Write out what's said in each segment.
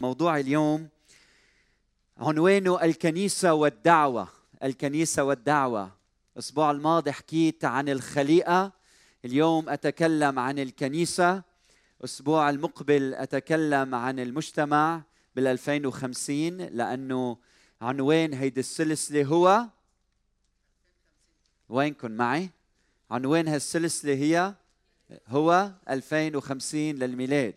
موضوع اليوم عنوانه الكنيسة والدعوة. الكنيسة والدعوة. الأسبوع الماضي حكيت عن الخليقة. اليوم أتكلم عن الكنيسة. الأسبوع المقبل أتكلم عن المجتمع بال 2050 لأنه عنوان هيدي السلسلة هو وينكم معي؟ عنوان هالسلسلة هي هو 2050 للميلاد.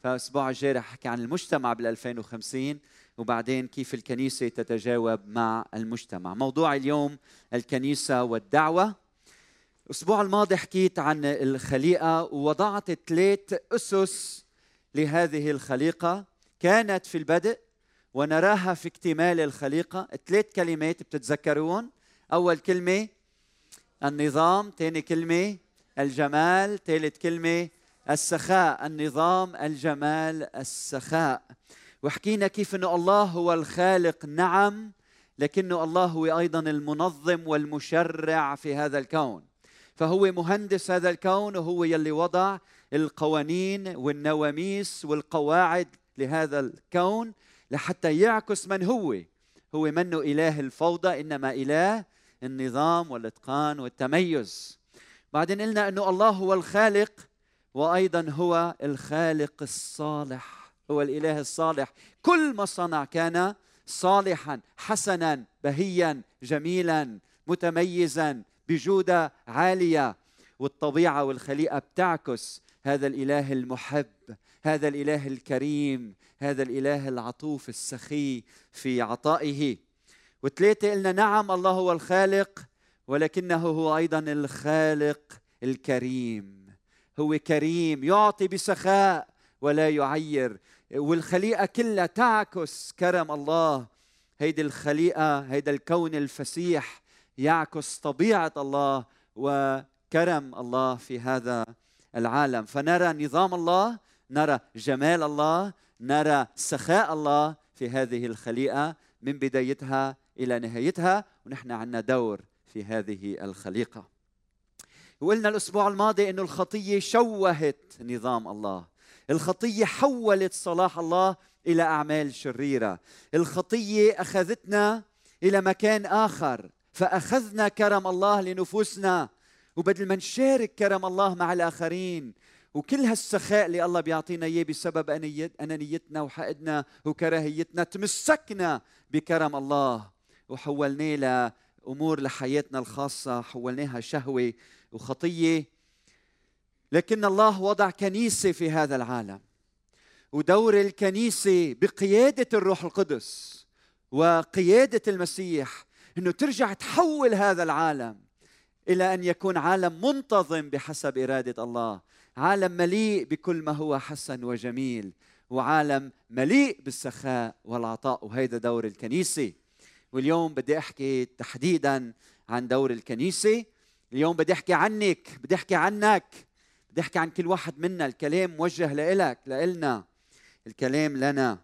فالاسبوع الجاي رح أحكي عن المجتمع بال 2050 وبعدين كيف الكنيسة تتجاوب مع المجتمع. موضوع اليوم الكنيسة والدعوة. الأسبوع الماضي حكيت عن الخليقة ووضعت ثلاث أسس لهذه الخليقة. كانت في البدء ونراها في اكتمال الخليقة. ثلاث كلمات بتتذكرون. أول كلمة النظام ثاني كلمة الجمال ثالث كلمة السخاء. النظام الجمال السخاء. وحكينا كيف إنه الله هو الخالق نعم لكنه الله هو أيضا المنظم والمشرع في هذا الكون. فهو مهندس هذا الكون وهو يلي وضع القوانين والنواميس والقواعد لهذا الكون لحتى يعكس من هو. هو منه إله الفوضى إنما إله النظام والاتقان والتميز. بعدين قلنا إنه الله هو الخالق وأيضا هو الخالق الصالح هو الإله الصالح. كل ما صنع كان صالحا حسنا بهيا جميلا متميزا بجودة عالية. والطبيعة والخليقة بتعكس هذا الإله المحب هذا الإله الكريم هذا الإله العطوف السخي في عطائه. وثلاثه قلنا نعم الله هو الخالق ولكنه هو أيضا الخالق الكريم. هو كريم يعطي بسخاء ولا يعير. والخليقة كلها تعكس كرم الله. هيدي الخليقة هيدا الكون الفسيح يعكس طبيعة الله وكرم الله في هذا العالم. فنرى نظام الله نرى جمال الله نرى سخاء الله في هذه الخليقة من بدايتها إلى نهايتها ونحن عندنا دور في هذه الخليقة. وقلنا الأسبوع الماضي إنه الخطية شوهت نظام الله. الخطية حولت صلاح الله إلى أعمال شريرة. الخطية أخذتنا إلى مكان آخر فأخذنا كرم الله لنفوسنا. وبدل ما نشارك كرم الله مع الآخرين وكل هالسخاء اللي الله بيعطينا إياه بسبب أنانيتنا وحقدنا وكراهيتنا تمسكنا بكرم الله. وحولناه لأمور لحياتنا الخاصة حولناها شهوة وخطية. لكن الله وضع كنيسة في هذا العالم ودور الكنيسة بقيادة الروح القدس وقيادة المسيح إنه ترجع تحول هذا العالم إلى أن يكون عالم منتظم بحسب إرادة الله عالم مليء بكل ما هو حسن وجميل وعالم مليء بالسخاء والعطاء وهيدا دور الكنيسة. واليوم بدي أحكي تحديدا عن دور الكنيسة. اليوم بدي أحكي عنك بدي أحكي عنك. بدي أحكي عن كل واحد منا. الكلام موجه لإلك لإلنا. الكلام لنا.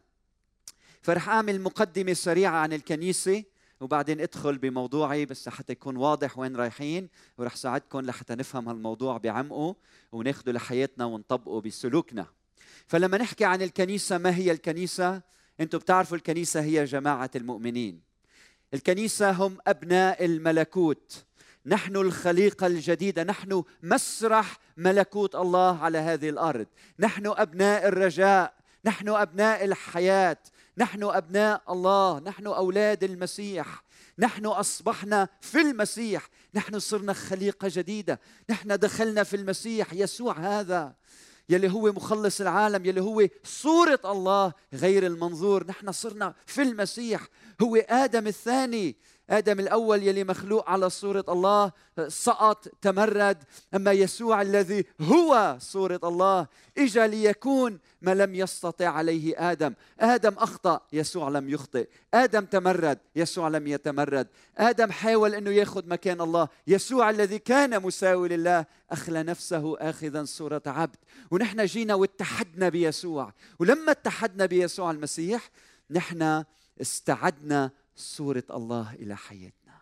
فرح أعمل مقدمة سريعة عن الكنيسة وبعدين أدخل بموضوعي بس حتى يكون واضح وين رايحين. ورح ساعدكم لحتى نفهم هالموضوع بعمقه وناخده لحياتنا ونطبقه بسلوكنا. فلما نحكي عن الكنيسة ما هي الكنيسة؟ أنتم بتعرفوا الكنيسة هي جماعة المؤمنين. الكنيسة هم أبناء الملكوت. نحن الخليقة الجديدة. نحن مسرح ملكوت الله على هذه الأرض. نحن أبناء الرجاء. نحن أبناء الحياة. نحن أبناء الله. نحن أولاد المسيح. نحن أصبحنا في المسيح. نحن صرنا خليقة جديدة. نحن دخلنا في المسيح. يسوع هذا يلي هو مخلص العالم يلي هو صورة الله غير المنظور. نحن صرنا في المسيح. هو آدم الثاني. آدم الأول يلي مخلوق على صورة الله سقط تمرد. أما يسوع الذي هو صورة الله إجا ليكون ما لم يستطع عليه آدم. آدم أخطأ يسوع لم يخطئ. آدم تمرد يسوع لم يتمرد. آدم حاول أنه يأخذ مكان الله. يسوع الذي كان مساوي لله أخلى نفسه آخذا صورة عبد. ونحن جينا واتحدنا بيسوع. ولما اتحدنا بيسوع المسيح نحن استعدنا صورة الله إلى حياتنا.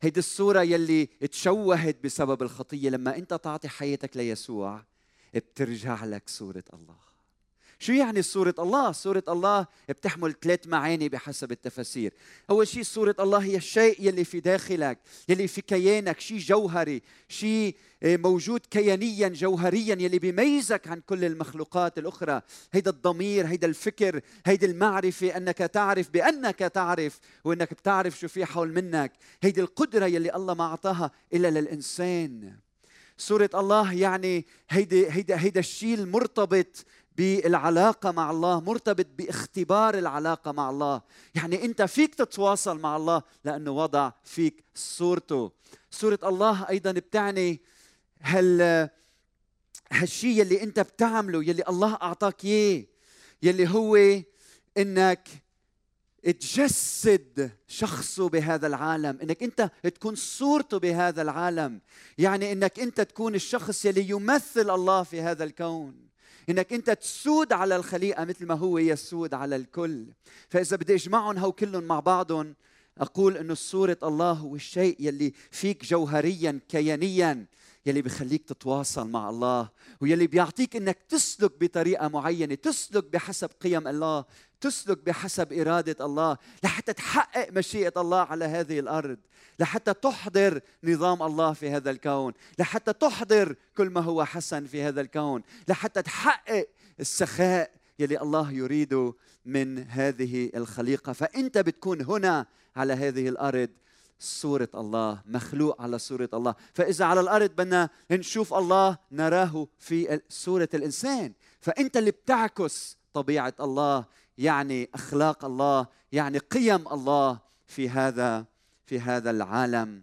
هيدي الصورة يلي تشوهت بسبب الخطية. لما أنت تعطي حياتك ليسوع بترجع لك صورة الله. شو يعني صورة الله؟ صورة الله بتحمل ثلاث معاني بحسب التفاسير. أول شيء صورة الله هي الشيء يلي في داخلك، يلي في كيانك، شيء جوهري، شيء آه، موجود كيانيا جوهريا يلي بيميزك عن كل المخلوقات الأخرى. هيدا الضمير، هيدا الفكر، هيدا المعرفة أنك تعرف بأنك تعرف وأنك بتعرف شو في حول منك. هيدي القدرة يلي الله ما أعطاها إلا للإنسان. صورة الله يعني هيدا هيدا هيدا الشيء المرتبط بالعلاقة مع الله مرتبط باختبار العلاقة مع الله. يعني أنت فيك تتواصل مع الله لأنه وضع فيك صورته. صورة الله أيضا بتعني هال هالشيء يلي أنت بتعمله يلي الله أعطاك إياه يلي هو إنك تجسد شخصه بهذا العالم إنك أنت تكون صورته بهذا العالم. يعني إنك أنت تكون الشخص يلي يمثل الله في هذا الكون. إنك أنت تسود على الخليقة مثل ما هو يسود على الكل. فإذا بدي أجمعهم هو كلهم مع بعضهم أقول إنه صورة الله هو الشيء يلي فيك جوهريا كيانيا. يلي بخليك تتواصل مع الله ويلي بيعطيك إنك تسلك بطريقة معينة تسلك بحسب قيم الله تسلك بحسب إرادة الله لحتى تحقق مشيئة الله على هذه الأرض لحتى تحضر نظام الله في هذا الكون لحتى تحضر كل ما هو حسن في هذا الكون لحتى تحقق السخاء يلي الله يريده من هذه الخليقة. فأنت بتكون هنا على هذه الأرض صورة الله مخلوق على صورة الله. فإذا على الأرض بدنا نشوف الله نراه في صورة الإنسان. فأنت اللي بتعكس طبيعة الله يعني أخلاق الله يعني قيم الله في هذا في هذا العالم.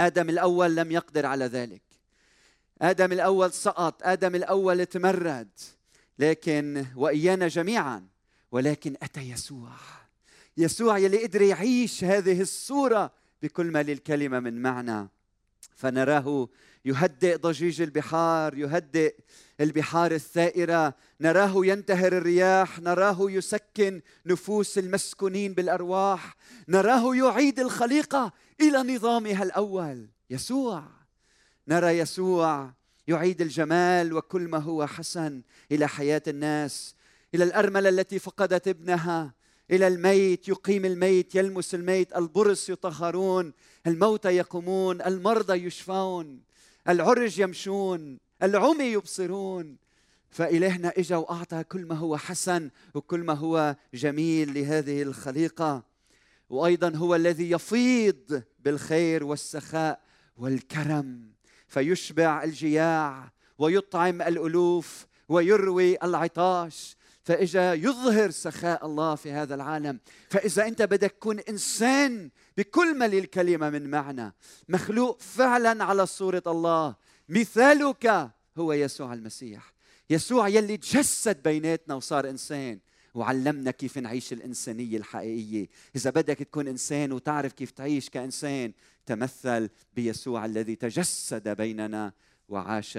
آدم الأول لم يقدر على ذلك. آدم الأول سقط آدم الأول تمرد. لكن وإيانا جميعا ولكن أتى يسوع. يسوع يلي قدر يعيش هذه الصورة بكل ما للكلمة من معنى. فنراه يهدئ ضجيج البحار يهدئ البحار الثائرة نراه ينتهر الرياح نراه يسكن نفوس المسكونين بالأرواح. نراه يعيد الخليقة إلى نظامها الأول. يسوع! نرى يسوع يعيد الجمال وكل ما هو حسن إلى حياة الناس إلى الأرملة التي فقدت ابنها. إلى الميت يقيم الميت يلمس الميت البرص يطهرون الموتى يقومون المرضى يشفون العرج يمشون العمي يبصرون. فإلهنا إجا وأعطى كل ما هو حسن وكل ما هو جميل لهذه الخليقة. وأيضا هو الذي يفيض بالخير والسخاء والكرم فيشبع الجياع ويطعم الألوف ويروي العطاش. فاجا يظهر سخاء الله في هذا العالم فإذا أنت بدك تكون إنسان بكل ما للكلمه من معنى مخلوق فعلا على صورة الله. مثالك هو يسوع المسيح. يسوع يلي تجسد بيناتنا وصار إنسان. وعلمنا كيف نعيش الإنسانية الحقيقية. إذا بدك تكون إنسان وتعرف كيف تعيش كإنسان تمثل بيسوع الذي تجسد بيننا وعاش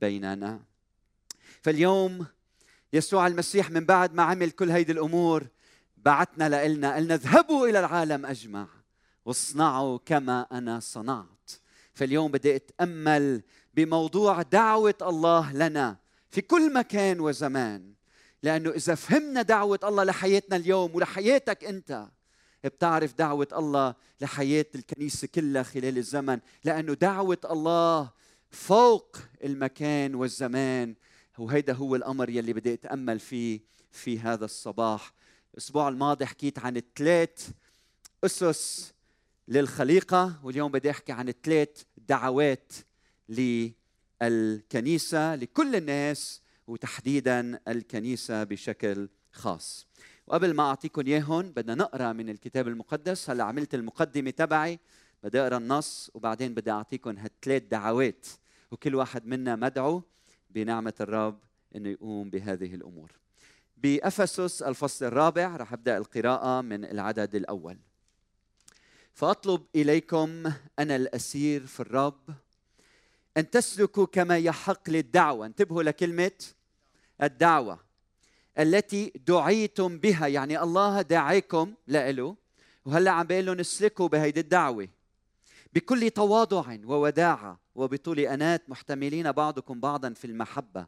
بيننا. فاليوم يسوع المسيح من بعد ما عمل كل هيدي الأمور بعتنا لنا قلنا اذهبوا إلى العالم أجمع. واصنعوا كما أنا صنعت. فاليوم بدي أتأمل بموضوع دعوة الله لنا في كل مكان وزمان. لأنه إذا فهمنا دعوة الله لحياتنا اليوم ولحياتك أنت بتعرف دعوة الله لحياة الكنيسة كلها خلال الزمن. لأنه دعوة الله فوق المكان والزمان. وهيدا هو الأمر يلي بدي أتأمل فيه في هذا الصباح. الأسبوع الماضي حكيت عن ثلاث أسس للخليقة واليوم بدي أحكي عن ثلاث دعوات للكنيسة لكل الناس وتحديدا الكنيسة بشكل خاص. وقبل ما اعطيكم اياهم بدنا نقرأ من الكتاب المقدس. هلأ عملت المقدمة تبعي بدي أقرأ النص وبعدين بدي اعطيكم هالثلاث دعوات وكل واحد منا مدعو. بنعمة الرب أنه يقوم بهذه الأمور. بأفسس الفصل الرابع رح أبدأ القراءة من العدد الأول. فأطلب إليكم أنا الأسير في الرب أن تسلكوا كما يحق للدعوة. انتبهوا لكلمة الدعوة التي دعيتم بها. يعني الله دعيكم لإله. وهلأ عم بيقول لهم اسلكوا بهيدي الدعوة بكل تواضع ووداعة. وبطول أنات محتملين بعضكم بعضا في المحبة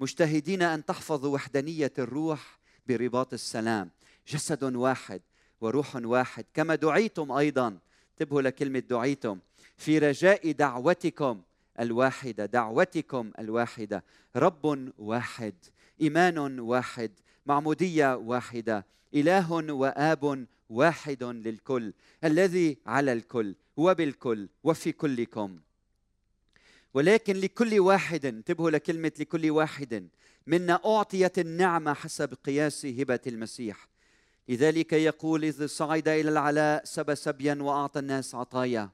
مجتهدين أن تحفظوا وحدانية الروح برباط السلام. جسد واحد وروح واحد كما دعيتم أيضا. انتبهوا لكلمة دعيتم. في رجاء دعوتكم الواحدة دعوتكم الواحدة. رب واحد إيمان واحد معمودية واحدة إله وآب واحد للكل الذي على الكل وبالكل وفي كلكم. ولكن لكل واحد انتبهوا لكلمة لكل واحد منا أعطيت النعمة حسب قياس هبة المسيح. لذلك يقول إذ صعد إلى العلاء سب سبيا وأعطى الناس عطايا.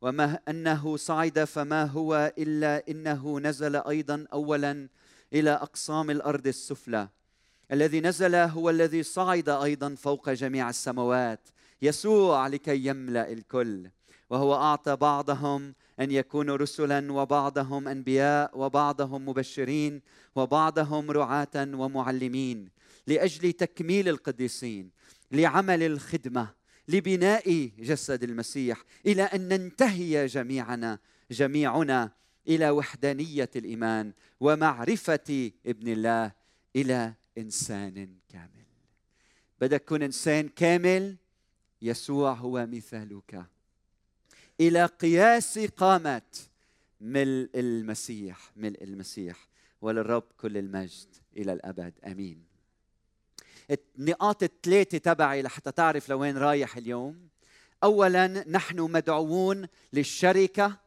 وما أنه صعد فما هو إلا إنه نزل أيضا أولا إلى أقسام الأرض السفلى. الذي نزل هو الذي صعد أيضا فوق جميع السماوات يسوع لكي يملأ الكل. وهو أعطى بعضهم أن يكونوا رسلا وبعضهم أنبياء وبعضهم مبشرين وبعضهم رعاة ومعلمين لأجل تكميل القديسين لعمل الخدمة لبناء جسد المسيح إلى أن ننتهي جميعنا جميعنا إلى وحدانية الإيمان ومعرفة ابن الله إلى إنسان كامل. بدك تكون إنسان كامل يسوع هو مثالك. إلى قياس قامه ملء المسيح ملء المسيح. وللرب كل المجد إلى الأبد. آمين. النقاط الثلاثة تبعي لحتى تعرف لوين رايح اليوم. اولا نحن مدعوون للشركة.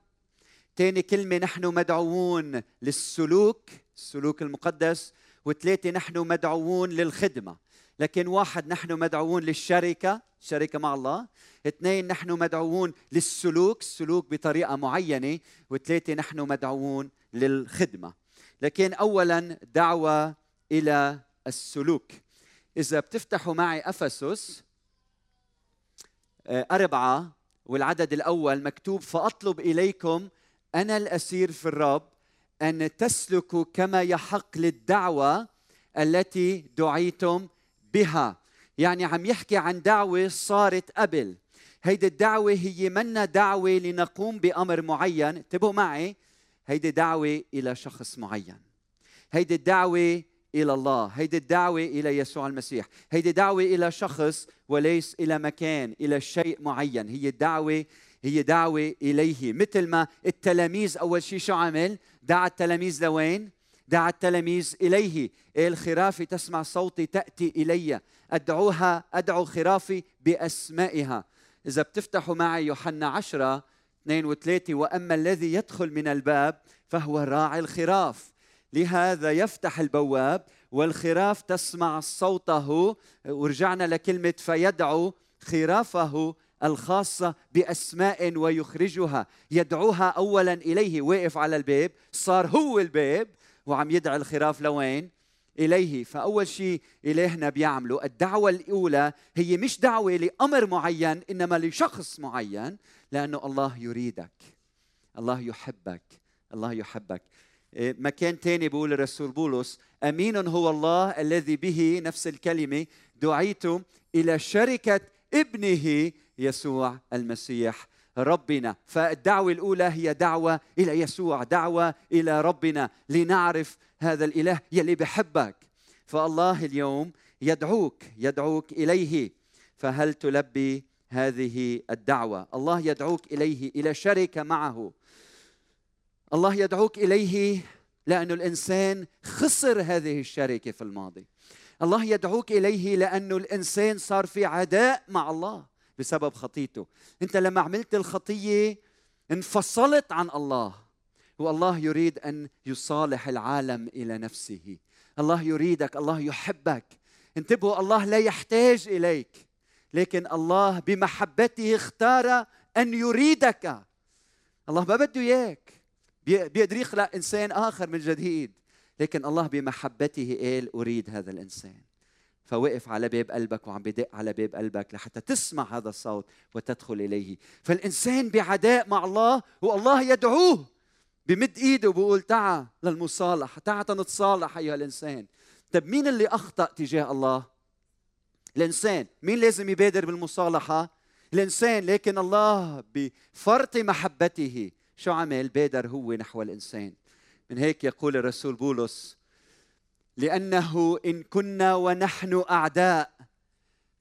ثاني كلمة نحن مدعوون للسلوك السلوك المقدس. وثلاثة نحن مدعوون للخدمة. لكن واحد نحن مدعوون للشركة شركة مع الله. اثنين نحن مدعوون للسلوك السلوك بطريقة معينة. وثلاثة نحن مدعوون للخدمة. لكن اولا دعوة إلى السلوك. إذا بتفتحوا معي أفسس آه، أربعة والعدد الأول مكتوب فأطلب إليكم أنا الأسير في الرب أن تسلكوا كما يحق للدعوة التي دعيتم بها. يعني عم يحكي عن دعوة صارت قبل. هيدي الدعوة هي منا دعوة لنقوم بأمر معين. انتبهوا معي. هيدي دعوة إلى شخص معين. هيدي الدعوة إلى الله. هيدي الدعوة إلى يسوع المسيح. هيدي دعوة إلى شخص وليس إلى مكان إلى شيء معين. هي الدعوة هي دعوة إليه. مثل ما التلاميذ أول شيء شو عمل؟ دعا التلاميذ لوين؟ دعا التلاميذ إليه. الخرافة تسمع صوتي تأتي إلي. أدعوها أدعو خرافي بأسمائها. إذا بتفتحوا معي يوحنا عشرة اثنين وثلاثة وأما الذي يدخل من الباب فهو راعي الخراف. لهذا يفتح البواب والخراف تسمع صوته. ورجعنا لكلمة فيدعو خرافه الخاصة بأسماء ويخرجها. يدعوها أولا إليه. واقف على الباب. صار هو الباب. وعم يدعي الخراف لوين؟ إليه. فأول شيء إلهنا بيعمله الدعوة الأولى هي مش دعوة لأمر معين إنما لشخص معين لأنه الله يريدك. الله يحبك. الله يحبك. إيه، مكان تاني بيقول الرسول بولس أمين هو الله الذي به نفس الكلمة دعيتم إلى شركة ابنه يسوع المسيح. ربنا. فالدعوة الأولى هي دعوة إلى يسوع دعوة إلى ربنا لنعرف هذا الإله يلي بحبك. فالله اليوم يدعوك يدعوك إليه. فهل تلبي هذه الدعوة؟ الله يدعوك إليه إلى شركة معه. الله يدعوك إليه لأن الإنسان خسر هذه الشركة في الماضي. الله يدعوك إليه لأن الإنسان صار في عداء مع الله. بسبب خطيته. انت لما عملت الخطية انفصلت عن الله. والله يريد أن يصالح العالم إلى نفسه. الله يريدك الله يحبك. انتبهوا الله لا يحتاج إليك. لكن الله بمحبته اختار أن يريدك. الله ما بده إياك. بيقدر يخلق إنسان آخر من جديد. لكن الله بمحبته قال أريد هذا الإنسان. فوقف على باب قلبك وعم بدق على باب قلبك لحتى تسمع هذا الصوت وتدخل إليه. فالإنسان بعداء مع الله والله يدعوه. بمد إيده وبقول تعا للمصالحة تعا نتصالح أيها الإنسان. طيب مين اللي أخطأ تجاه الله؟ الإنسان. مين لازم يبادر بالمصالحة؟ الإنسان. لكن الله بفرط محبته. شو عمل؟ بادر هو نحو الإنسان. من هيك يقول الرسول بولس لأنه إن كنا ونحن أعداء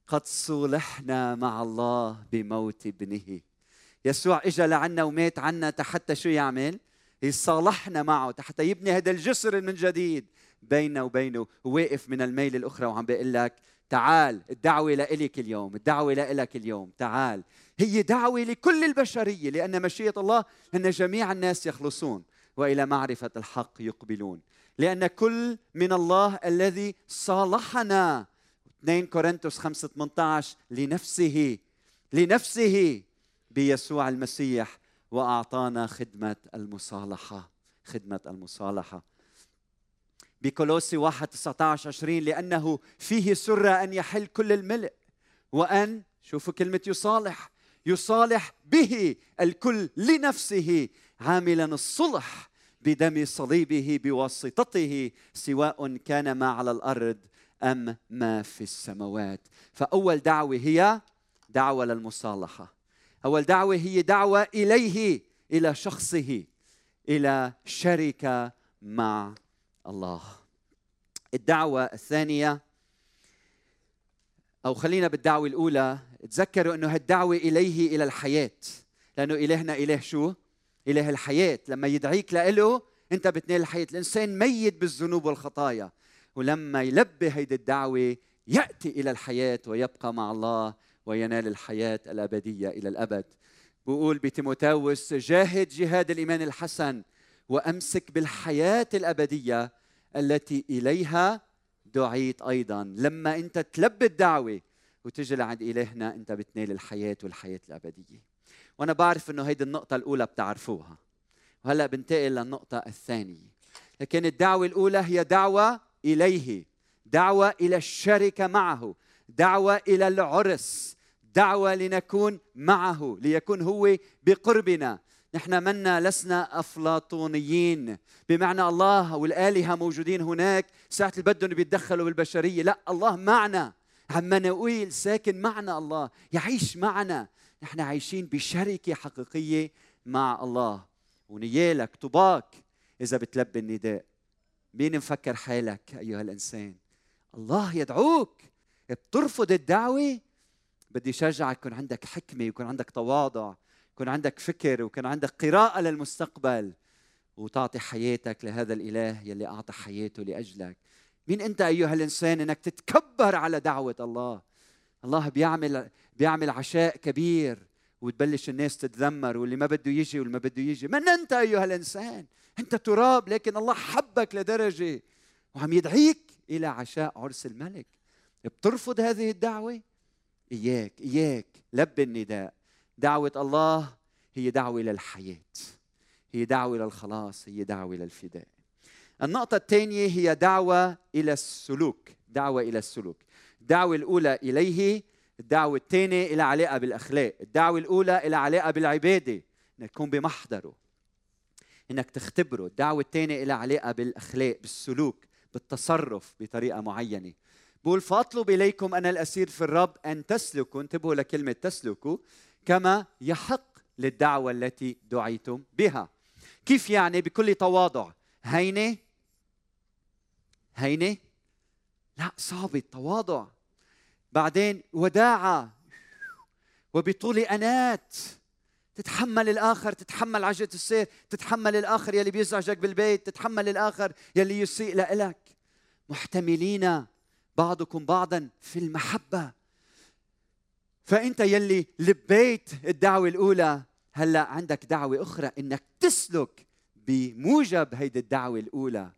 قد صلحنا مع الله بموت ابنه. يسوع اجى لعنا ومات عنا حتى شو يعمل؟ يصالحنا معه حتى يبني هذا الجسر من جديد. بيننا وبينه وواقف من الميل الأخرى وعم بيقول لك تعال الدعوة لإلك اليوم الدعوة لإلك اليوم تعال. هي دعوة لكل البشرية لأن مشيئة الله أن جميع الناس يخلصون وإلى معرفة الحق يقبلون. لأن كل من الله الذي صالحنا. 2 كورنثوس 5 18 لنفسه لنفسه بيسوع المسيح وأعطانا خدمة المصالحة خدمة المصالحة. بكولوسي 1 19 20 لأنه فيه سر أن يحل كل الملء وأن شوفوا كلمة يصالح يصالح به الكل لنفسه عاملا الصلح بدم صليبه بواسطته سواء كان ما على الأرض أم ما في السماوات. فأول دعوة هي دعوة للمصالحة. أول دعوة هي دعوة إليه إلى شخصه إلى شركة مع الله. الدعوة الثانية أو خلينا بالدعوة الأولى تذكروا أنه هالدعوة إليه إلى الحياة. لأنه إلهنا إله شو؟ إله الحياة. لما يدعيك له أنت بتنال الحياة. الإنسان ميت بالذنوب والخطايا. ولما يلبي هيدي الدعوة يأتي إلى الحياة ويبقى مع الله وينال الحياة الأبدية إلى الأبد. بقول بتيموتاوس جاهد جهاد الإيمان الحسن وأمسك بالحياة الأبدية التي إليها دعيت أيضا. لما أنت تلبي الدعوة وتجي لعند إلهنا أنت بتنال الحياة والحياة الأبدية. وأنا بعرف إنه هيدي النقطة الأولى بتعرفوها. وهلأ بنتقل للنقطة الثانية. لكن الدعوة الأولى هي دعوة إليه. دعوة إلى الشركة معه. دعوة إلى العرس. دعوة لنكون معه ليكون هو بقربنا. نحن منا لسنا أفلاطونيين. بمعنى الله والآلهة موجودين هناك. ساعة اللي بدهم بيتدخلوا بالبشرية. لأ الله معنا. عمانويل ساكن معنا الله. يعيش معنا. نحن عايشين بشركة حقيقية مع الله. ونيالك طباك إذا بتلبي النداء. مين مفكر حالك أيها الإنسان؟ الله يدعوك. بترفض الدعوة. بدي شجعك يكون عندك حكمة ويكون عندك تواضع يكون عندك فكر ويكون عندك قراءة للمستقبل. وتعطي حياتك لهذا الإله يلي أعطى حياته لأجلك. مين أنت أيها الإنسان إنك تتكبر على دعوة الله؟ الله بيعمل بيعمل عشاء كبير وتبلش الناس تتذمر واللي ما بده يجي واللي ما بده يجي. من أنت أيها الإنسان؟ أنت تراب لكن الله حبك لدرجة وعم يدعيك إلى عشاء عرس الملك. بترفض هذه الدعوة؟ إياك إياك. لب النداء. دعوة الله هي دعوة للحياة هي دعوة للخلاص هي دعوة للفداء. النقطة الثانية هي دعوة إلى السلوك دعوة إلى السلوك. الدعوة الأولى إليه الدعوة الثانية إلى علاقة بالأخلاق. الدعوة الأولى إلى علاقة بالعبادة إنك تكون بمحضره إنك تختبره. الدعوة الثانية إلى علاقة بالأخلاق بالسلوك بالتصرف بطريقة معينة. بقول فاطلب إليكم أنا الأسير في الرب أن تسلكوا انتبهوا لكلمة تسلكوا كما يحق للدعوة التي دعيتم بها. كيف يعني؟ بكل تواضع. هينة هينه؟ لا صعب التواضع بعدين وداعه وبطول أنات. تتحمل الآخر تتحمل عجلة السير تتحمل الآخر يلي بيزعجك بالبيت تتحمل الآخر يلي يسيء لك محتملين بعضكم بعضا في المحبة. فأنت يلي لبيت الدعوة الأولى هلأ عندك دعوة أخرى إنك تسلك بموجب هيدي الدعوة الأولى.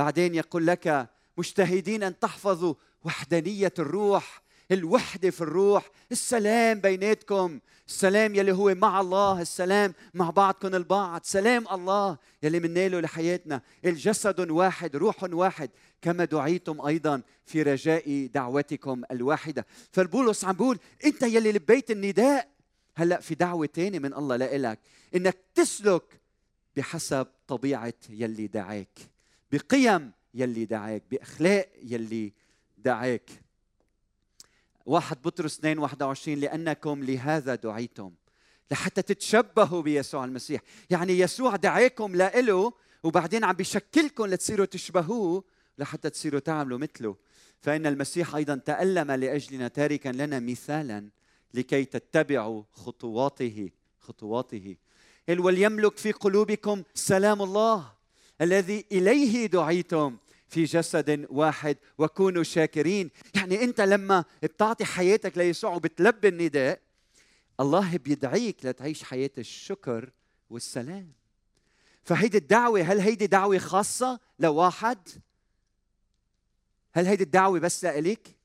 بعدين يقول لك مجتهدين أن تحفظوا وحدانية الروح الوحدة في الروح السلام بيناتكم السلام يلي هو مع الله السلام مع بعضكم البعض سلام الله يلي مناله لحياتنا. الجسد واحد روح واحد كما دعيتم أيضا في رجاء دعوتكم الواحدة. فالبولس عم بيقول أنت يلي لبيت النداء. هلأ في دعوة ثانية من الله لإلك إنك تسلك بحسب طبيعة يلي دعاك. بقيم يلي دعاك باخلاق يلي دعاك. واحد بطرس 2 21 لأنكم لهذا دعيتم لحتى تتشبهوا بيسوع المسيح. يعني يسوع دعاكم لإله وبعدين عم بيشكلكم لتصيروا تشبهوه لحتى تصيروا تعملوا مثله. فإن المسيح أيضا تألم لأجلنا تاركا لنا مثالا لكي تتبعوا خطواته خطواته. وليملك في قلوبكم سلام الله. الذي إليه دعيتم في جسد واحد وكونوا شاكرين يعني أنت لما بتعطي حياتك ليسوع وبتلبي النداء الله بيدعيك لتعيش حياة الشكر والسلام فهيدي الدعوة هل هيدي دعوة خاصة لواحد؟ هل هيدي الدعوة بس لإلك؟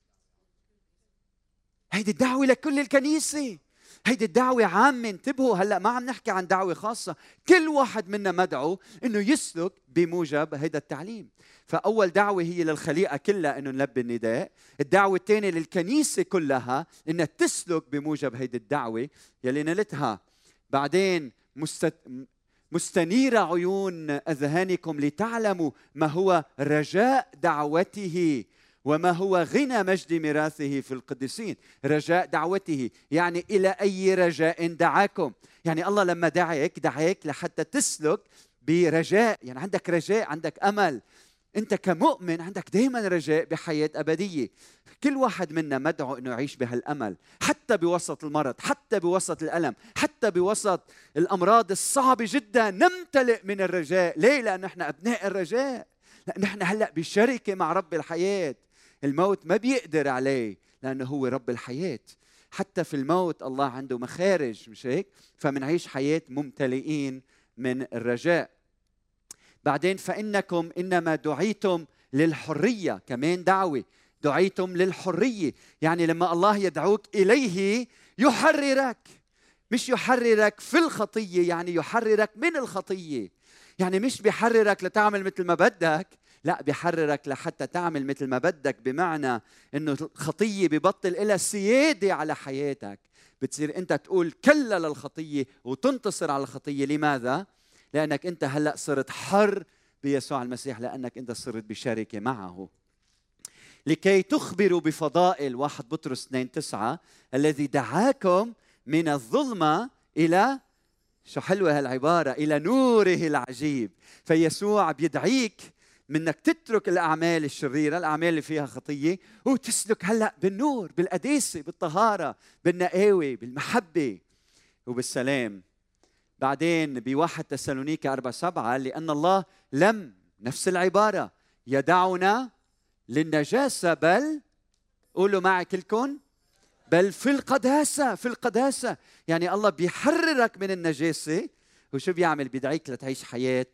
هيدي الدعوة لكل الكنيسة هيدي الدعوة عامة انتبهوا هلأ ما عم نحكي عن دعوة خاصة. كل واحد منا مدعو إنه يسلك بموجب هيدا التعليم. فأول دعوة هي للخليقة كلها إنه نلبي النداء. الدعوة الثانية للكنيسة كلها إنها تسلك بموجب هيدي الدعوة يلي نلتها. بعدين مست... مستنيرة عيون أذهانكم لتعلموا ما هو رجاء دعوته. وما هو غنى مجد ميراثه في القديسين رجاء دعوته. يعني إلى أي رجاء دعاكم؟ يعني الله لما دعاك دعاك لحتى تسلك برجاء. يعني عندك رجاء عندك أمل. أنت كمؤمن عندك دائما رجاء بحياة أبدية. كل واحد منا مدعو إنه يعيش بهالأمل. حتى بوسط المرض حتى بوسط الألم حتى بوسط الأمراض الصعبة جدا. نمتلئ من الرجاء. ليه؟ لأن إحنا أبناء الرجاء. لأن إحنا هلأ بشركة مع رب الحياة. الموت ما بيقدر عليه لأنه هو رب الحياة. حتى في الموت الله عنده مخارج مش هيك؟ فمنعيش حياة ممتلئين من الرجاء. بعدين فإنكم إنما دعيتم للحرية كمان دعوة دعيتم للحرية. يعني لما الله يدعوك إليه يحررك. مش يحررك في الخطية يعني يحررك من الخطية. يعني مش بيحررك لتعمل مثل ما بدك. لا بيحررك لحتى تعمل مثل ما بدك بمعنى إنه الخطية ببطل لها سياده على حياتك. بتصير أنت تقول كلا للخطية وتنتصر على الخطية. لماذا؟ لأنك أنت هلأ صرت حر بيسوع المسيح لأنك أنت صرت بشركه معه. لكي تخبروا بفضائل واحد بطرس 2 9 الذي دعاكم من الظلمة إلى شو حلوة هالعبارة إلى نوره العجيب. فيسوع بيدعيك منك تترك الأعمال الشريرة الأعمال اللي فيها خطية وتسلك هلأ بالنور بالقداسه بالطهارة بالنقاوة بالمحبة وبالسلام. بعدين بواحد تسالونيكا أربعة سبعة لأن الله لم نفس العبارة يدعنا للنجاسة بل قولوا معي كلكم بل في القداسة في القداسة. يعني الله بيحررك من النجاسة. وشو بيعمل؟ بيدعيك لتعيش حياة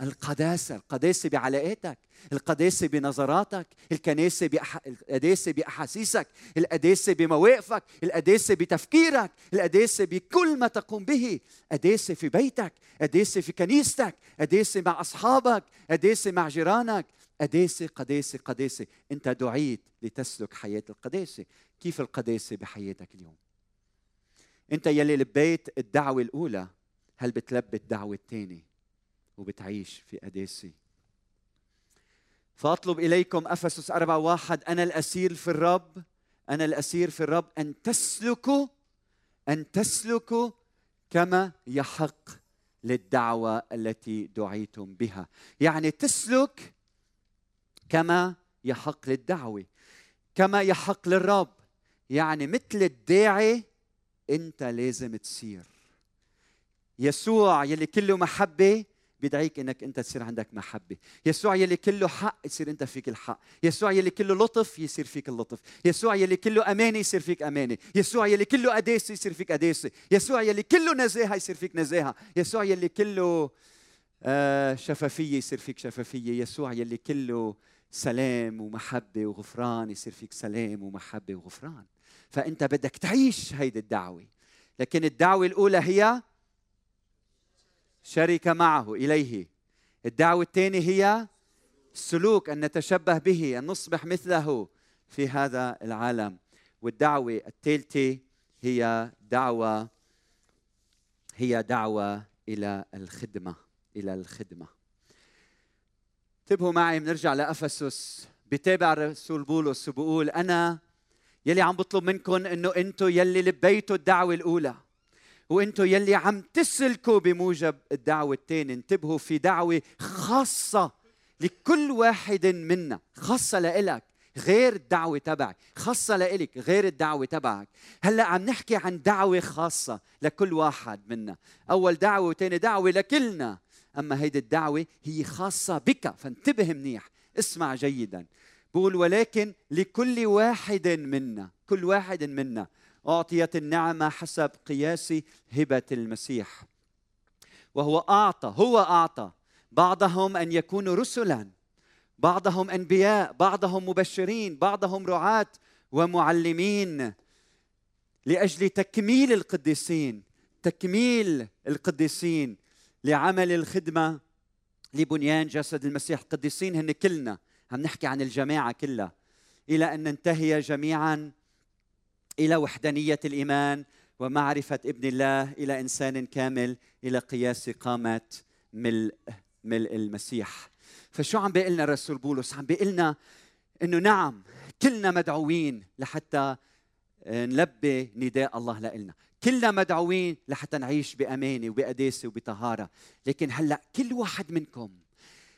القداسة القداسة بعلاقاتك القداسة بنظراتك الكناسة بأح... القداسة بأحاسيسك القداسة بمواقفك القداسة بتفكيرك القداسة بكل ما تقوم به. قداسة في بيتك قداسة في كنيستك قداسة مع أصحابك قداسة مع جيرانك. قداسة قداسة قداسة. أنت دعيت لتسلك حياة القداسة. كيف القداسة بحياتك اليوم؟ أنت يلي لبيت الدعوة الأولى هل بتلبي الدعوة الثانية؟ وبتعيش في قداسة فأطلب إليكم أفسس أربعة واحد أنا الأسير في الرب أنا الأسير في الرب أن تسلكوا أن تسلكوا كما يحق للدعوة التي دعيتم بها. يعني تسلك كما يحق للدعوة كما يحق للرب. يعني مثل الداعي أنت لازم تصير. يسوع يلي كله محبة بيدعيك إنك أنت تصير عندك محبة. يسوع يلي كله حق يصير أنت فيك الحق. يسوع يلي كله لطف يصير فيك اللطف. يسوع يلي كله امانه يصير فيك امانه يسوع يلي كله قداسه يصير فيك قداسه يسوع يلي كله نزاهة يصير فيك نزاهة. يسوع يلي كله آه شفافية يصير فيك شفافية. يسوع يلي كله سلام ومحبة وغفران يصير فيك سلام ومحبة وغفران. فأنت بدك تعيش هيدي الدعوة. لكن الدعوة الأولى هي شرك معه إليه. الدعوة الثانية هي السلوك أن نتشبه به أن نصبح مثله في هذا العالم. والدعوة الثالثة هي دعوة هي دعوة إلى الخدمة إلى الخدمة. انتبهوا معي بنرجع لأفسس. بتابع الرسول بولس وبقول أنا يلي عم بطلب منكم إنه أنتم يلي لبيتوا الدعوة الأولى. وأنتم يلي عم تسلكوا بموجب الدعوة الثانية انتبهوا في دعوة خاصة لكل واحد منا خاصة لإلك غير الدعوة تبعك خاصة لإلك غير الدعوة تبعك. هلأ عم نحكي عن دعوة خاصة لكل واحد منا. أول دعوة وثاني دعوة لكلنا. أما هيدي الدعوة هي خاصة بك فانتبه منيح اسمع جيدا. بقول ولكن لكل واحد منا كل واحد منا أعطيت النعمة حسب قياس هبة المسيح. وهو أعطى هو أعطى. بعضهم أن يكونوا رسلا بعضهم أنبياء بعضهم مبشرين بعضهم رعاة ومعلمين لأجل تكميل القديسين تكميل القديسين لعمل الخدمة لبنيان جسد المسيح. القديسين هن كلنا عم نحكي عن الجماعة كلها. إلى أن ننتهي جميعا إلى وحدانية الإيمان ومعرفة ابن الله إلى إنسان كامل إلى قياس قامة ملء ملء المسيح. فشو عم بيقول لنا الرسول بولس؟ عم بيقول لنا إنه نعم كلنا مدعوين لحتى نلبي نداء الله لنا كلنا مدعوين لحتى نعيش بأمانة وبقداسة وبطهارة. لكن هلأ كل واحد منكم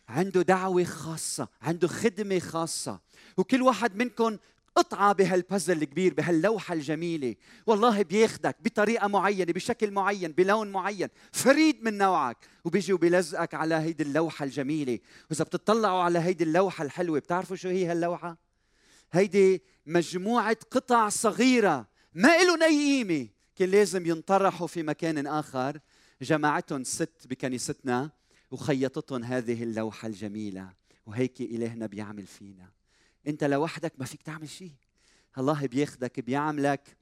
عنده دعوة خاصة عنده خدمة خاصة. وكل واحد منكم قطعة بهالبازل الكبير بهاللوحة الجميلة. والله بياخدك بطريقة معينة بشكل معين بلون معين فريد من نوعك. وبيجي وبيلزقك على هيدي اللوحة الجميلة. وإذا بتطلعوا على هيدي اللوحة الحلوة بتعرفوا شو هي هاللوحة؟ هيدي مجموعة قطع صغيرة ما إلهم أي قيمة. كان لازم ينطرحوا في مكان آخر. جماعتهم ست بكنيستنا وخيطتهم هذه اللوحة الجميلة. وهيك إلهنا بيعمل فينا. انت لوحدك ما فيك تعمل شيء. الله بياخدك بيعملك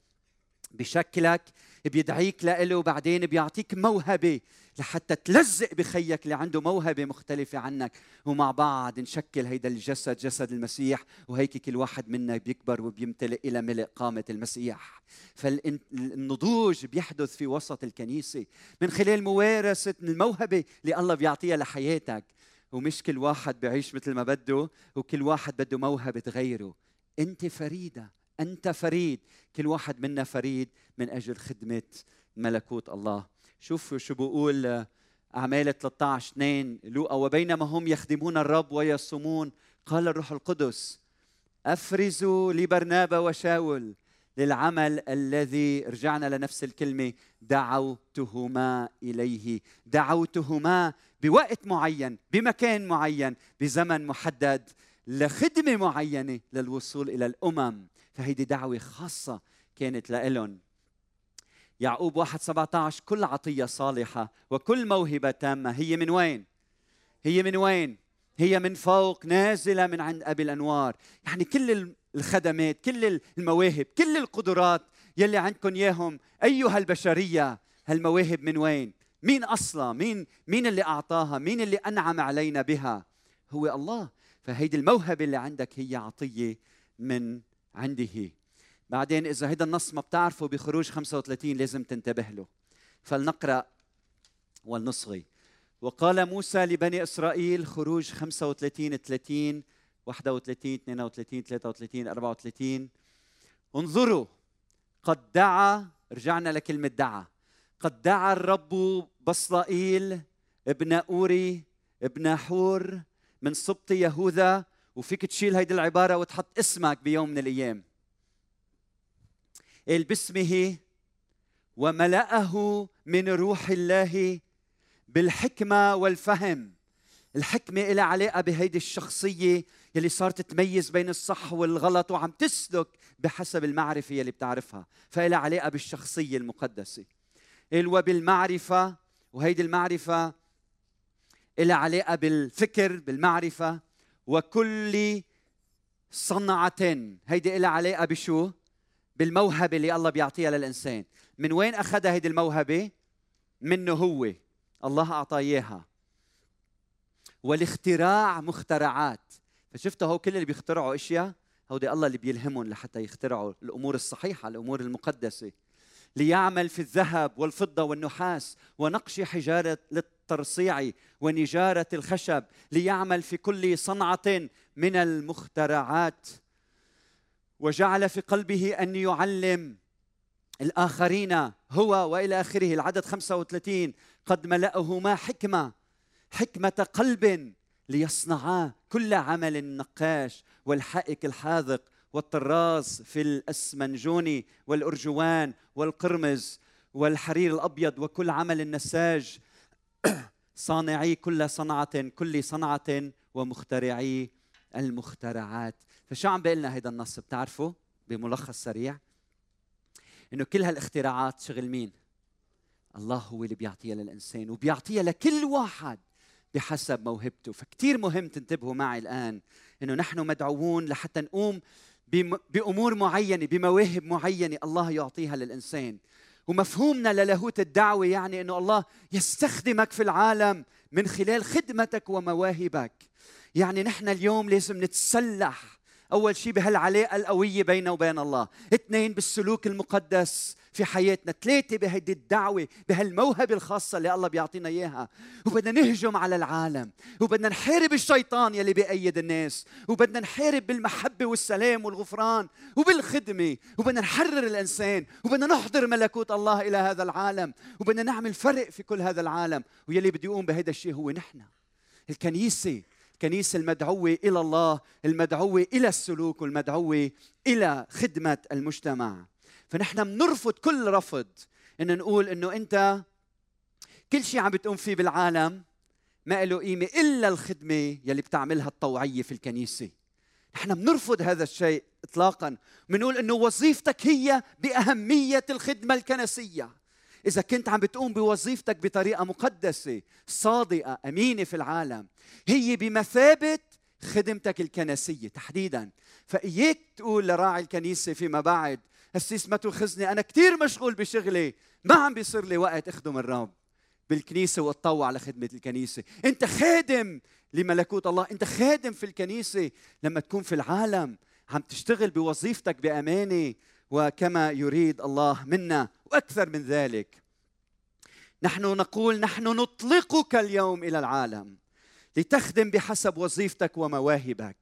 بشكلك بيدعيك لإله وبعدين بيعطيك موهبة لحتى تلزق بخيك اللي عنده موهبة مختلفة عنك. ومع بعض نشكل هيدا الجسد جسد المسيح وهيك كل واحد منا بيكبر وبيمتلئ إلى ملء قامة المسيح. فالنضوج بيحدث في وسط الكنيسة. من خلال موارسة الموهبة اللي الله بيعطيها لحياتك ومش كل واحد بيعيش مثل ما بده وكل واحد بده موهبة غيره. أنت فريدة أنت فريد. كل واحد منا فريد من أجل خدمة ملكوت الله. شوفوا شو بقول أعمال 13 2 لوقا وبينما هم يخدمون الرب ويصومون قال الروح القدس أفرزوا لبرنابا وشاول. للعمل الذي رجعنا لنفس الكلمة دعوتهما إليه. دعوتهما بوقت معين بمكان معين بزمن محدد لخدمة معينة للوصول إلى الأمم. فهيدي دعوة خاصة كانت لإلهم يعقوب واحد 17 كل عطية صالحة وكل موهبة تامة. هي من وين؟ هي من وين؟ هي من فوق نازلة من عند أبي الأنوار. يعني كل الخدمات كل المواهب كل القدرات يلي عندكم إياهم. أيها البشرية هالمواهب من وين؟ مين أصلا؟ مين مين اللي أعطاها؟ مين اللي أنعم علينا بها؟ هو الله. فهيدي الموهبة اللي عندك هي عطية من عنده. بعدين إذا هيدا النص ما بتعرفه بخروج 35 لازم تنتبه له. فلنقرأ ولنصغي. وقال موسى لبني إسرائيل خروج 35 30 31 32 33 34 انظروا قد دعا رجعنا لكلمة دعا. قد دعا الرب بصلائيل ابن أوري ابن حور من سبط يهوذا. وفيك تشيل هيدي العبارة وتحط اسمك بيوم من الأيام. قال باسمه وملأه من روح الله بالحكمة والفهم. الحكمة إلى علاقة بهيدي الشخصية يلي صارت تميز بين الصح والغلط وعم تسلك بحسب المعرفة يلي بتعرفها. فإلى علاقة بالشخصية المقدسة. وبالمعرفة وهيدي المعرفة إلى علاقة بالفكر بالمعرفة وكل صنعة هيدي إلى علاقة بشو؟ بالموهبة اللي الله بيعطيها للإنسان. من وين أخذها هيدي الموهبة؟ منه هو. الله أعطاه إياها. والاختراع مخترعات. فشفتوا هو كل اللي بيخترعوا اشياء هودي الله اللي بيلهمهم لحتى يخترعوا الأمور الصحيحة الأمور المقدسة. ليعمل في الذهب والفضة والنحاس ونقش حجارة للترصيع ونجارة الخشب. ليعمل في كل صنعة من المخترعات. وجعل في قلبه أن يعلم الآخرين هو وإلى آخره. العدد 35 قد ملأهما حكمة حكمة قلب ليصنعا كل عمل النقاش والحائك الحاذق والطراز في الأسمنجوني والأرجوان والقرمز والحرير الأبيض وكل عمل النساج. صانعي كل صنعة كل صنعة ومخترعي المخترعات. فشو عم بيقول لنا هيدا النص بتعرفوا؟ بملخص سريع. إنه كل هالاختراعات شغل مين؟ الله هو اللي بيعطيها للإنسان وبيعطيها لكل واحد. بحسب موهبته. فكتير مهم تنتبهوا معي الآن إنه نحن مدعوون لحتى نقوم بأمور معينة بمواهب معينة الله يعطيها للإنسان. ومفهومنا للاهوت الدعوة يعني إنه الله يستخدمك في العالم من خلال خدمتك ومواهبك. يعني نحن اليوم لازم نتسلح أول شيء بهالعلاقة القوية بيننا وبين الله. اثنين بالسلوك المقدس. في حياتنا. ثلاثة بهيدي الدعوة بهالموهبة الخاصة اللي الله بيعطينا إياها. وبدنا نهجم على العالم. وبدنا نحارب الشيطان يلي بيأيد الناس. وبدنا نحارب بالمحبة والسلام والغفران وبالخدمة. وبدنا نحرر الإنسان. وبدنا نحضر ملكوت الله إلى هذا العالم. وبدنا نعمل فرق في كل هذا العالم. ويلي بده يقوم بهذا الشيء هو نحن. الكنيسة الكنيسة المدعوة إلى الله المدعوة إلى السلوك والمدعوة إلى خدمة المجتمع. فنحن بنرفض كل رفض إن نقول إنه أنت كل شيء عم بتقوم فيه بالعالم ما له قيمة إلا الخدمة يلي بتعملها الطوعية في الكنيسة. نحن بنرفض هذا الشيء اطلاقا. بنقول إنه وظيفتك هي بأهمية الخدمة الكنسية. إذا كنت عم بتقوم بوظيفتك بطريقة مقدسة صادقة أمينة في العالم هي بمثابة خدمتك الكنسية تحديدا. فإياك تقول لراعي الكنيسة فيما بعد السيس ما تؤخذني أنا كثير مشغول بشغلي. ما عم بيصير لي وقت أخدم الرب. بالكنيسة وأتطوع على خدمه الكنيسة. أنت خادم لملكوت الله. أنت خادم في الكنيسة. لما تكون في العالم عم تشتغل بوظيفتك بأمانة وكما يريد الله منا وأكثر من ذلك. نحن نقول نحن نطلقك اليوم إلى العالم لتخدم بحسب وظيفتك ومواهبك.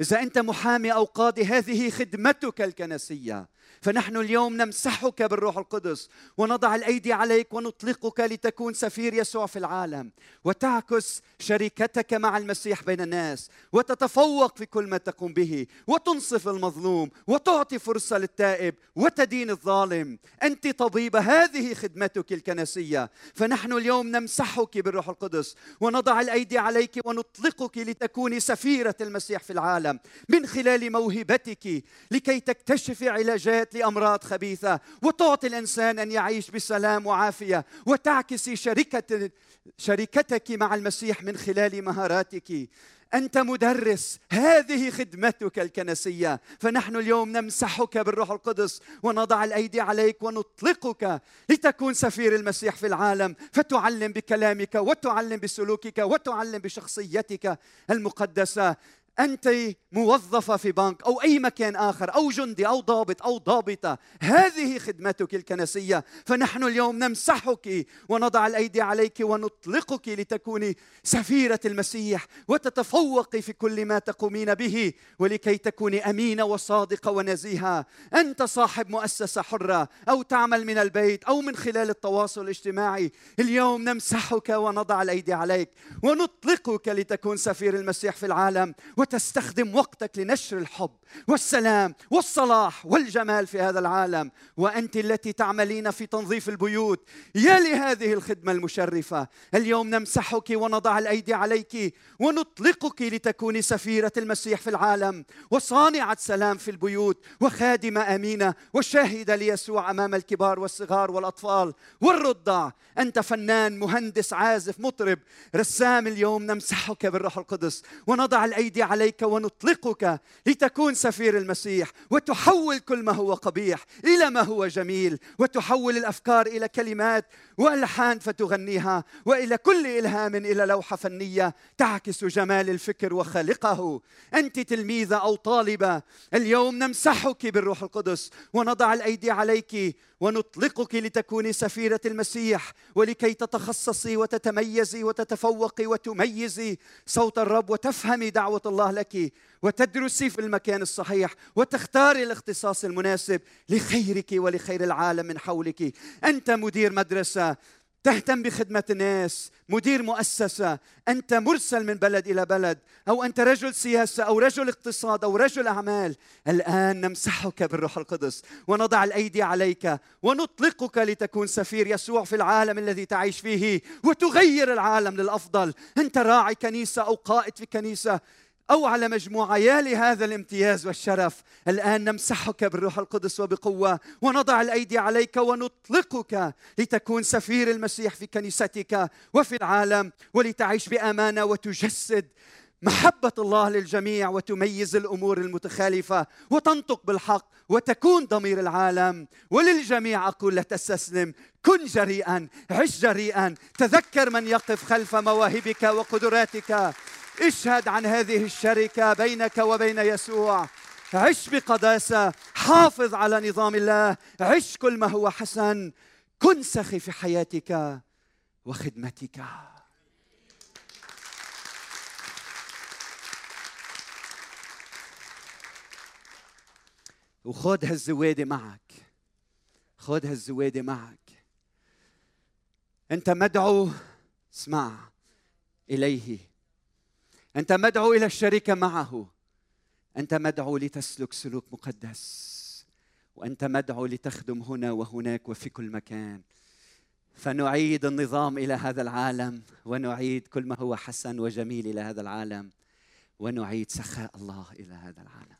إذا أنت محامي أو قاضي هذه خدمتك الكنسية. فنحن اليوم نمسحك بالروح القدس ونضع الأيدي عليك ونطلقك لتكون سفير يسوع في العالم. وتعكس شركتك مع المسيح بين الناس. وتتفوق في كل ما تقوم به. وتنصف المظلوم. وتعطي فرصة للتائب. وتدين الظالم. أنت طبيبة. هذه خدمتك الكنسية. فنحن اليوم نمسحك بالروح القدس. ونضع الأيدي عليك ونطلقك لتكوني سفيرة المسيح في العالم. من خلال موهبتك لكي تكتشفي علاجات لأمراض خبيثة وتعطي الإنسان أن يعيش بسلام وعافية وتعكسي شركه شركتك مع المسيح من خلال مهاراتك. أنت مدرس هذه خدمتك الكنسية. فنحن اليوم نمسحك بالروح القدس ونضع الأيدي عليك ونطلقك لتكون سفير المسيح في العالم. فتعلم بكلامك وتعلم بسلوكك وتعلم بشخصيتك المقدسة. أنت موظفه في بنك أو أي مكان آخر أو جندي أو ضابط أو ضابطة. هذه خدمتك الكنسية. فنحن اليوم نمسحك ونضع الأيدي عليك ونطلقك لتكوني سفيرة المسيح وتتفوقي في كل ما تقومين به ولكي تكوني امينه وصادقه ونزيهة. أنت صاحب مؤسسة حرة أو تعمل من البيت أو من خلال التواصل الاجتماعي. اليوم نمسحك ونضع الأيدي عليك ونطلقك لتكون سفير المسيح في العالم. وتستخدم وقتك لنشر الحب والسلام والصلاح والجمال في هذا العالم. وأنت التي تعملين في تنظيف البيوت. يا لهذه الخدمة المشرفة. اليوم نمسحك ونضع الأيدي عليك ونطلقك لتكوني سفيرة المسيح في العالم وصانعه سلام في البيوت وخادمه أمينة وشاهده ليسوع أمام الكبار والصغار والأطفال والرضع. أنت فنان مهندس عازف مطرب رسام. اليوم نمسحك بالروح القدس ونضع الأيدي عليك ونطلقك لتكون سفير المسيح وتحول كل ما هو قبيح إلى ما هو جميل وتحول الأفكار إلى كلمات وألحان فتغنيها وإلى كل إلهام إلى لوحة فنية تعكس جمال الفكر وخالقه. أنت تلميذة أو طالبة اليوم نمسحك بالروح القدس ونضع الأيدي عليك ونطلقك لتكوني سفيرة المسيح ولكي تتخصصي وتتميزي وتتفوقي وتميزي صوت الرب وتفهمي دعوة الله الله لك وتدرسي في المكان الصحيح وتختاري الاختصاص المناسب لخيرك ولخير العالم من حولك. أنت مدير مدرسة تهتم بخدمة الناس مدير مؤسسة أنت مرسل من بلد إلى بلد أو أنت رجل سياسة أو رجل اقتصاد أو رجل أعمال. الآن نمسحك بالروح القدس ونضع الأيدي عليك ونطلقك لتكون سفير يسوع في العالم الذي تعيش فيه وتغير العالم للأفضل. أنت راعي كنيسة أو قائد في كنيسة. أو على مجموعة يا لهذا الامتياز والشرف. الآن نمسحك بالروح القدس وبقوة ونضع الأيدي عليك ونطلقك لتكون سفير المسيح في كنيستك وفي العالم ولتعيش بأمانة وتجسد محبة الله للجميع وتميز الأمور المتخالفة وتنطق بالحق وتكون ضمير العالم. وللجميع أقول لا تستسلم. كن جريئا عش جريئا. تذكر من يقف خلف مواهبك وقدراتك. اشهد عن هذه الشركة بينك وبين يسوع. عش بقداسة حافظ على نظام الله. عش كل ما هو حسن. كن سخي في حياتك وخدمتك. وخذ هالزواده معك. خذ هالزواده معك. أنت مدعو اسمع إليه. أنت مدعو إلى الشركة معه. أنت مدعو لتسلك سلوك مقدس. وأنت مدعو لتخدم هنا وهناك وفي كل مكان. فنعيد النظام إلى هذا العالم ونعيد كل ما هو حسن وجميل إلى هذا العالم ونعيد سخاء الله إلى هذا العالم.